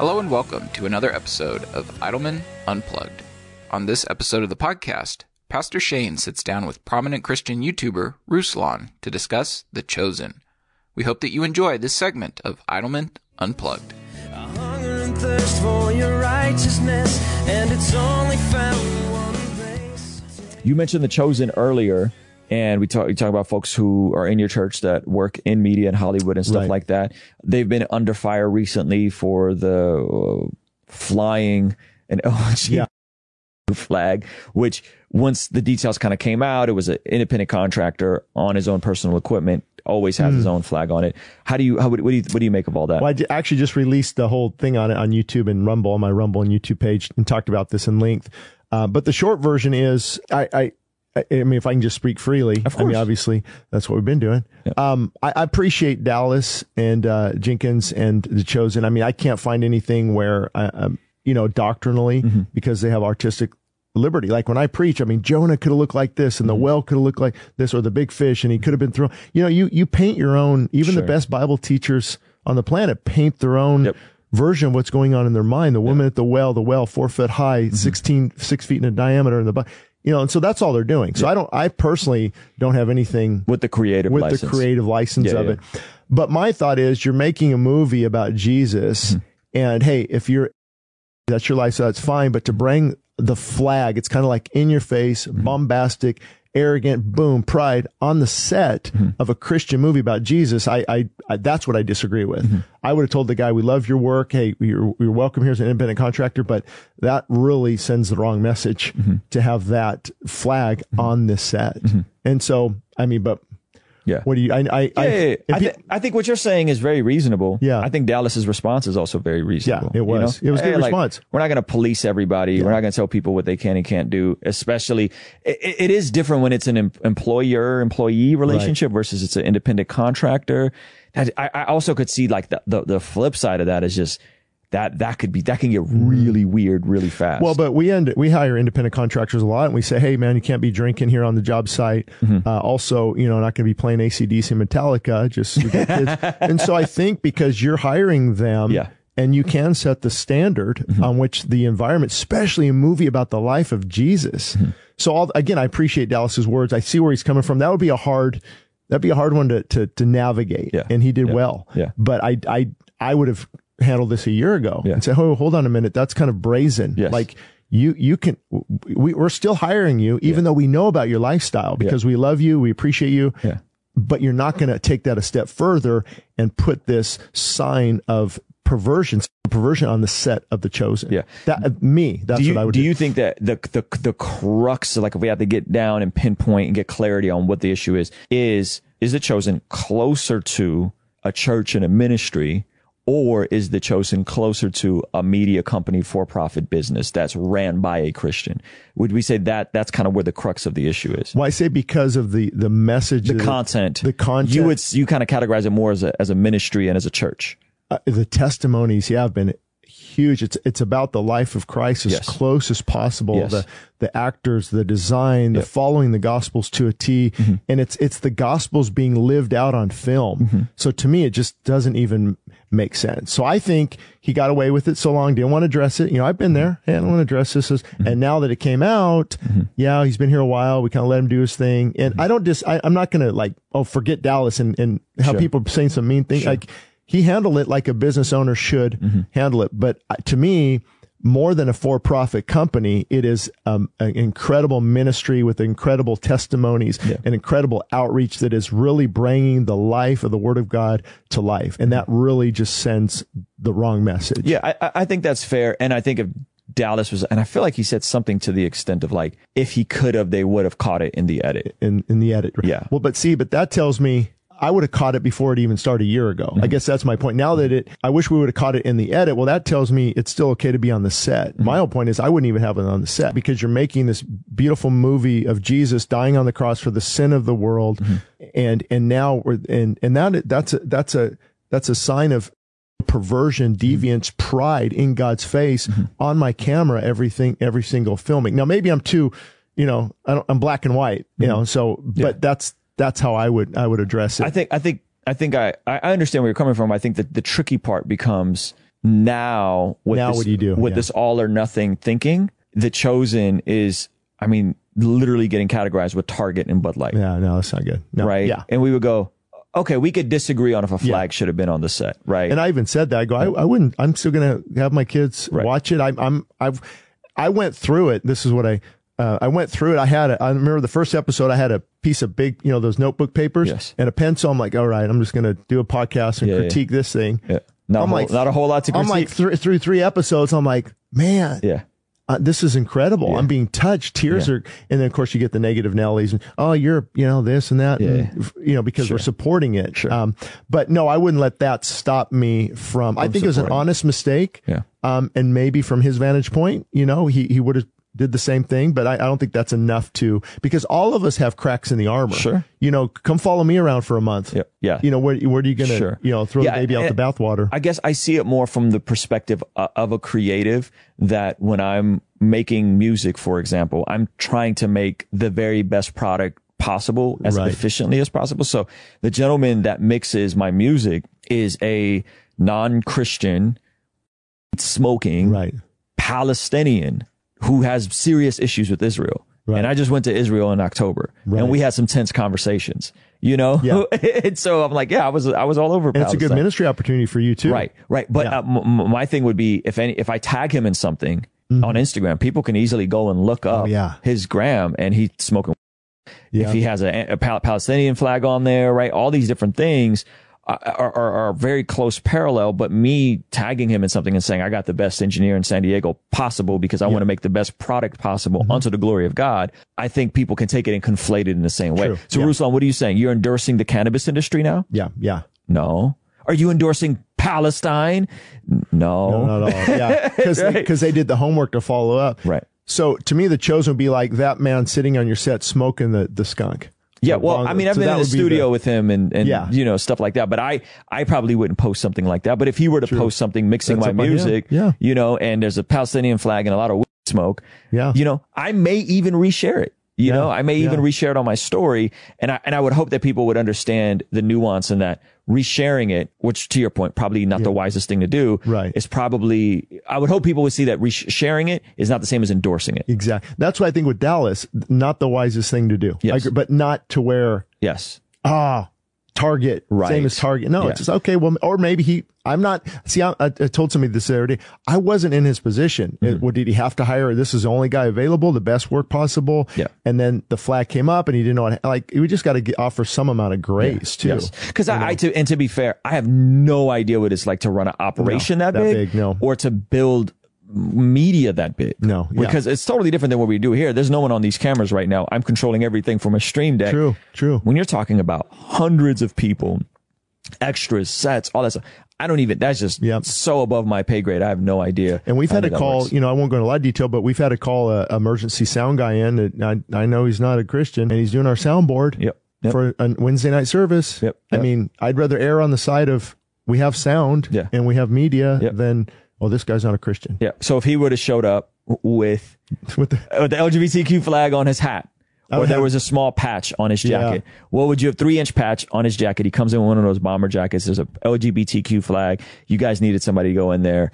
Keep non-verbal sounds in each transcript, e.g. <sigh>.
Hello and welcome to another episode of Idleman Unplugged. On this episode of the podcast, Pastor Shane sits down with prominent Christian YouTuber Ruslan to discuss The Chosen. We hope that you enjoy this segment of Idleman Unplugged. a hunger and thirst for your righteousness and it's only found one place You mentioned the chosen earlier, and we talk you talk about folks who are in your church that work in media and Hollywood and stuff Right. like that. They've been under fire recently for the uh, flying an <laughs> LG Yeah. flag, which once the details kind of came out, it was an independent contractor on his own personal equipment. Always has his own flag on it. How do you how what do you what do you make of all that? Hmm. Well, I actually just released the whole thing on it on YouTube and Rumble on my Rumble and YouTube page and talked about this in length. Uh, but the short version is, I, I, I I mean, if I can just speak freely, I mean, obviously that's what we've been doing. Um, I, I appreciate Dallas and uh, Jenkins and the Chosen. I mean, I can't find anything where, uh, um, you know, doctrinally Mm-hmm. because they have artistic liberty. Like when I preach, I mean, Jonah could have looked like this and the Mm-hmm. well could have looked like this or the big fish and he could have been thrown. You know, you, you paint your own, even the best Bible teachers on the planet paint their own Yep. version of what's going on in their mind. The woman at the well, the well four foot high, Mm-hmm. 16, six feet in diameter in the, Bi- you know, and so that's all they're doing. So I don't, I personally don't have anything with the creative with license. the creative license Yeah, of yeah. it. But my thought is you're making a movie about Jesus Mm-hmm. and hey, if you're, that's your lifestyle, that's fine. But to bring the flag, it's kind of like in your face, Mm-hmm. bombastic, arrogant, boom, pride on the set Mm-hmm. of a Christian movie about Jesus. I, I, I that's what I disagree with. Mm-hmm. I would have told the guy, we love your work. Hey, you're, you're welcome here as an independent contractor, but that really sends the wrong message Mm-hmm. to have that flag on this set. And so, I mean, but Yeah. what do you, I, I, Yeah, I, yeah, yeah. I, thi- I think what you're saying is very reasonable. Yeah. I think Dallas's response is also very reasonable. Yeah, it was. you know? It was a good like, response. We're not going to police everybody. We're not going to tell people what they can and can't do. Especially, it, it is different when it's an em- employer employee relationship versus it's an independent contractor. I, I also could see like the, the the flip side of that is just that that could be that can get really weird really fast. Well, but we end we hire independent contractors a lot, and we say, "Hey, man, you can't be drinking here on the job site." Mm-hmm. Uh, also, you know, not going to be playing ACDC Metallica. Just kids, <laughs> and so I think because you're hiring them, Yeah. Mm-hmm. and you can set the standard on which the environment, especially a movie about the life of Jesus. Mm-hmm. So, all, again, I appreciate Dallas's words. I see where he's coming from. That would be a hard. That'd be a hard one to to, to navigate, Yeah. and he did Yeah. well. Yeah. But I I I would have handled this a year ago Yeah. and say, "Oh, hold on a minute, that's kind of brazen." Yes. Like you you can we, we're still hiring you even though we know about your lifestyle because we love you we appreciate you Yeah. but you're not going to take that a step further and put this sign of perversion perversion on the set of the chosen Yeah. that uh, me that's you, what i would do do, you think that the, the the crux like if we have to get down and pinpoint and get clarity on what the issue is is is the chosen closer to a church and a ministry or is the chosen closer to a media company for profit business that's ran by a christian? Would we say that that's kind of where the crux of the issue is? Well i say because of the the message the content. The content. You would you kind of categorize it more as a as a ministry and as a church. Uh, the testimonies yeah have been huge. It's it's about the life of christ as Yes. close as possible. Yes. the the actors the design the following the gospels to a T, Mm-hmm. and it's it's the gospels being lived out on film. So to me it just doesn't even make sense so i think he got away with it so long didn't want to address it you know i've been there hey i don't want to address this Mm-hmm. and now that it came out yeah he's been here a while we kind of let him do his thing and Mm-hmm. i don't just I, i'm not gonna like oh forget dallas and and how Sure. people are saying some mean things like he handled it like a business owner should Mm-hmm. handle it. But uh, to me, more than a for-profit company, it is um, an incredible ministry with incredible testimonies and incredible outreach that is really bringing the life of the Word of God to life, and that really just sends the wrong message. Yeah, I, I- think that's fair. And I think if Dallas was, and I feel like he said something to the extent of like, if he could have, they would have caught it in the edit. in in the edit. Yeah. Well, but see, but that tells me I would have caught it before it even started a year ago. Mm-hmm. I guess that's my point. Now that it, I wish we would have caught it in the edit. Well, that tells me it's still okay to be on the set. Mm-hmm. My whole point is I wouldn't even have it on the set because you're making this beautiful movie of Jesus dying on the cross for the sin of the world. Mm-hmm. And, and now we're, and, and that, that's a, that's a, that's a sign of perversion, deviance, pride in God's face on my camera, everything, every single filming. Now, maybe I'm too, you know, I don't, I'm black and white, you know, so, but that's, that's how I would, I would address it. I think I think I think I I understand where you're coming from. I think that the tricky part becomes now with Now this, what do you do? with Yeah. this all or nothing thinking. The chosen is, I mean, literally getting categorized with Target and Bud Light, yeah, no, that's not good. No, right? Yeah. and we would go, okay, we could disagree on if a flag should have been on the set, right? And I even said that I go, I, I wouldn't, I'm still going to have my kids Right. watch it. I, I'm, I've, I went through it. This is what I, uh, I went through it. I had, a, I remember the first episode, I had a piece of big, you know, those notebook papers Yes. and a pencil. I'm like, all right, I'm just going to do a podcast and Yeah, yeah. critique this thing. yeah. not, a I'm whole, like- not a whole lot to I'm critique. like thr through three episodes. I'm like, man, yeah, uh, this is incredible. Yeah. I'm being touched. Tears Yeah. are, and then of course you get the negative Nellies and, oh, you're, you know, this and that, and, you know, because we're supporting it. Sure. Um, but no, I wouldn't let that stop me from, I think it was an honest mistake. Yeah. Um, and maybe from his vantage point, you know, he, he would have did the same thing, but I, I don't think that's enough to, because all of us have cracks in the armor. Sure. You know, come follow me around for a month. yeah, yeah. You know, where, where are you going to, Sure. you know, throw Yeah, the baby out the bathwater? I guess I see it more from the perspective uh, of a creative that when I'm making music, for example, I'm trying to make the very best product possible as Right. efficiently as possible. So the gentleman that mixes my music is a non-Christian smoking right. Palestinian who has serious issues with Israel. Right. And I just went to Israel in October Right. and we had some tense conversations, you know? Yeah. <laughs> and so I'm like, yeah, I was, I was all over And it's a good ministry opportunity for you too. Right, right. But Yeah. uh, m- m- my thing would be if any, if I tag him in something on Instagram, people can easily go and look up Mm-hmm. Oh, yeah. his gram and he's smoking. Yeah. If he has a, a Palestinian flag on there, right? All these different things are, are, are- are very close parallel. But me tagging him in something and saying I got the best engineer in San Diego possible because I want to make the best product possible Mm-hmm. unto the glory of God. I think people can take it and conflate it in the same way. True. So Yeah. Ruslan, what are you saying? You're endorsing the cannabis industry now? yeah. Yeah. No. Are you endorsing Palestine? N- No. Not at all. <laughs> Yeah, because Right. they, did the homework to follow up. Right. So to me, the chosen would be like that man sitting on your set smoking the the skunk. Yeah, well, bongo. I mean, I've So been in the studio with him and, and Yeah. you know stuff like that, but I I probably wouldn't post something like that. But if he were to post something mixing That's my up on him. music, Yeah. you know, and there's a Palestinian flag and a lot of weed smoke, Yeah. you know, I may even reshare it. You know, I may even yeah. reshare it on my story, and I and I would hope that people would understand the nuance in that resharing it, which to your point, probably not the wisest thing to do. Right. Is probably I would hope people would see that resharing it is not the same as endorsing it. Exactly. That's why I think with Dallas, not the wisest thing to do. Yes. I but not to where Yes. ah Target, Right. same as Target. No, Yeah. it's just okay. Well, or maybe he. I'm not. See, I, I told somebody this the other day. I wasn't in his position. Mm-hmm. It- what did he have to hire? This is the only guy available, the best work possible. Yeah. And then the flag came up, and he didn't know what. Like we just got to offer some amount of grace too. Yes. Because I, I to and to be fair, I have no idea what it's like to run an operation No, that, that big, big, no. or to build media that big. No, yeah. Because it's totally different than what we do here. There's no one on these cameras right now. I'm controlling everything from a stream deck. True. True. When you're talking about hundreds of people, extras, sets, all that stuff, I don't even. That's just Yep. so above my pay grade. I have no idea. And we've had a call, works. you know, I won't go into a lot of detail, but we've had a call a emergency sound guy in. I, I know he's not a Christian and he's doing our soundboard Yep. Yep. for a Wednesday night service. Yep. I mean, I'd rather err on the side of we have sound Yeah. and we have media than, oh, this guy's not a Christian. Yeah. So if he would have showed up with <laughs> With the, with the LGBTQ flag on his hat, or there have- was a small patch on his Yeah. jacket. What would you have? Three inch patch on his jacket. He comes in with one of those bomber jackets. There's a LGBTQ flag. You guys needed somebody to go in there.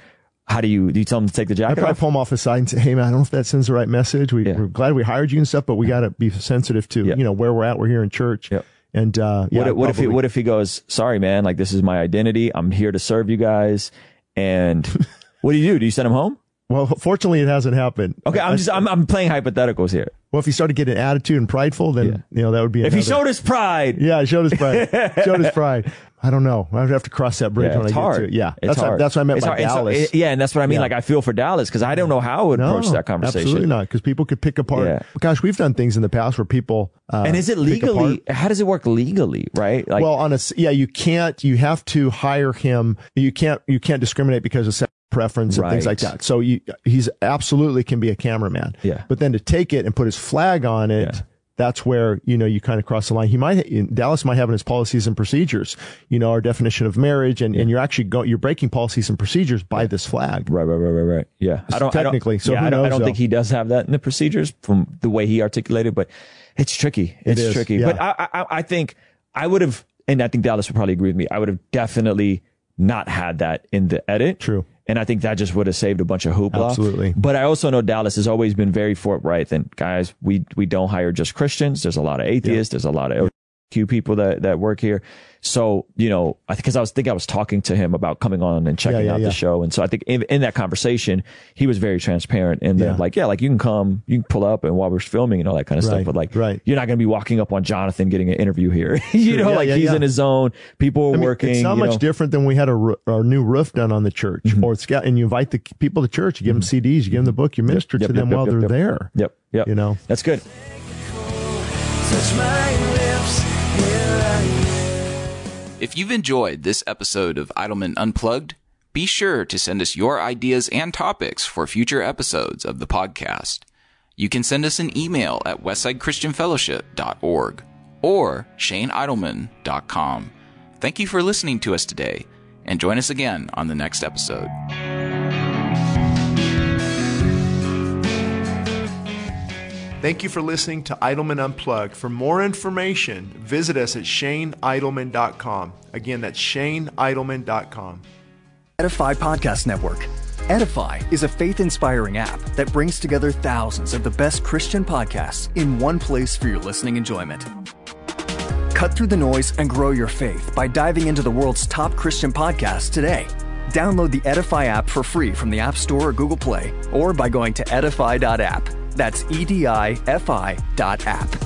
How do you do? You tell him to take the jacket. I'd probably off? pull him off the side and say, hey, man, I don't know if that sends the right message. We, Yeah. We're glad we hired you and stuff, but we got to be sensitive to, Yep. you know, where we're at. We're here in church. And, uh, yeah, what, if, what if he What if he goes? Sorry, man. Like this is my identity. I'm here to serve you guys. And what do you do? Do you send him home? well, fortunately, it hasn't happened. Okay, I'm just I'm, I'm playing hypotheticals here. Well, if he started getting attitude and prideful, then, Yeah. you know, that would be If he another- showed his pride, Yeah, showed his pride. <laughs> showed his pride. I don't know. I would have to cross that bridge Yeah, when I hard. get to it. Yeah, It's that's hard. What, that's what I meant It's by hard. And so- Dallas. it- yeah, and that's what I mean. Yeah. Like I feel for Dallas because I don't know how I would approach that conversation. Absolutely not, because people could pick apart. Yeah. Gosh, we've done things in the past where people. Uh, And is it legally? How does it work legally? Right? Like, well, on a yeah, you can't. You have to hire him. You can't. You can't discriminate because of sex preference and things like that. So you, he's absolutely can be a cameraman. Yeah. But then to take it and put his flag on it. Yeah. That's where you know you kind of cross the line. He might Dallas might have in his policies and procedures, you know, our definition of marriage, and, and you're actually go, you're breaking policies and procedures by this flag. Right, right, right, right, right. Yeah, I don't Technically, I don't, so yeah, who I don't, I don't think he does have that in the procedures from the way he articulated, but it's tricky. It's tricky. yeah. But I, I, I think I would have, and I think Dallas would probably agree with me. I would have definitely not had that in the edit. True. And I think that just would have saved a bunch of hoopla. Absolutely. But I also know Dallas has always been very forthright. And guys, we we don't hire just Christians. There's a lot of atheists. There's a lot of LGBTQ people that that work here. So you know, I because I was think I was talking to him about coming on and checking yeah, out yeah. the show, and so I think in, in that conversation he was very transparent and then Yeah. like yeah, like you can come, you can pull up and while we're filming and all that kind of stuff, but like right. you're not going to be walking up on Jonathan getting an interview here. <laughs> you know, yeah, like yeah, he's yeah. in his zone. People are I mean, working. It's not you much know. different than we had a, roo- our new roof done on the church, or it's got, and you invite the people to church, you give them CDs, you give them the book, you minister Mm-hmm. Yep, to yep, them yep, while yep, they're yep. there. Yep, yep. You know. that's good. If you've enjoyed this episode of Idleman Unplugged, be sure to send us your ideas and topics for future episodes of the podcast. You can send us an email at westsidechristianfellowship.org or shaneidleman.com. Thank you for listening to us today, and join us again on the next episode. Thank you for listening to Idleman Unplugged. For more information, visit us at shaneidleman.com. Again, that's shaneidleman.com. Edify Podcast Network. Edify is a faith inspiring app that brings together thousands of the best Christian podcasts in one place for your listening enjoyment. Cut through the noise and grow your faith by diving into the world's top Christian podcasts today. Download the Edify app for free from the App Store or Google Play, or by going to edify.app. That's E D I F I dot app.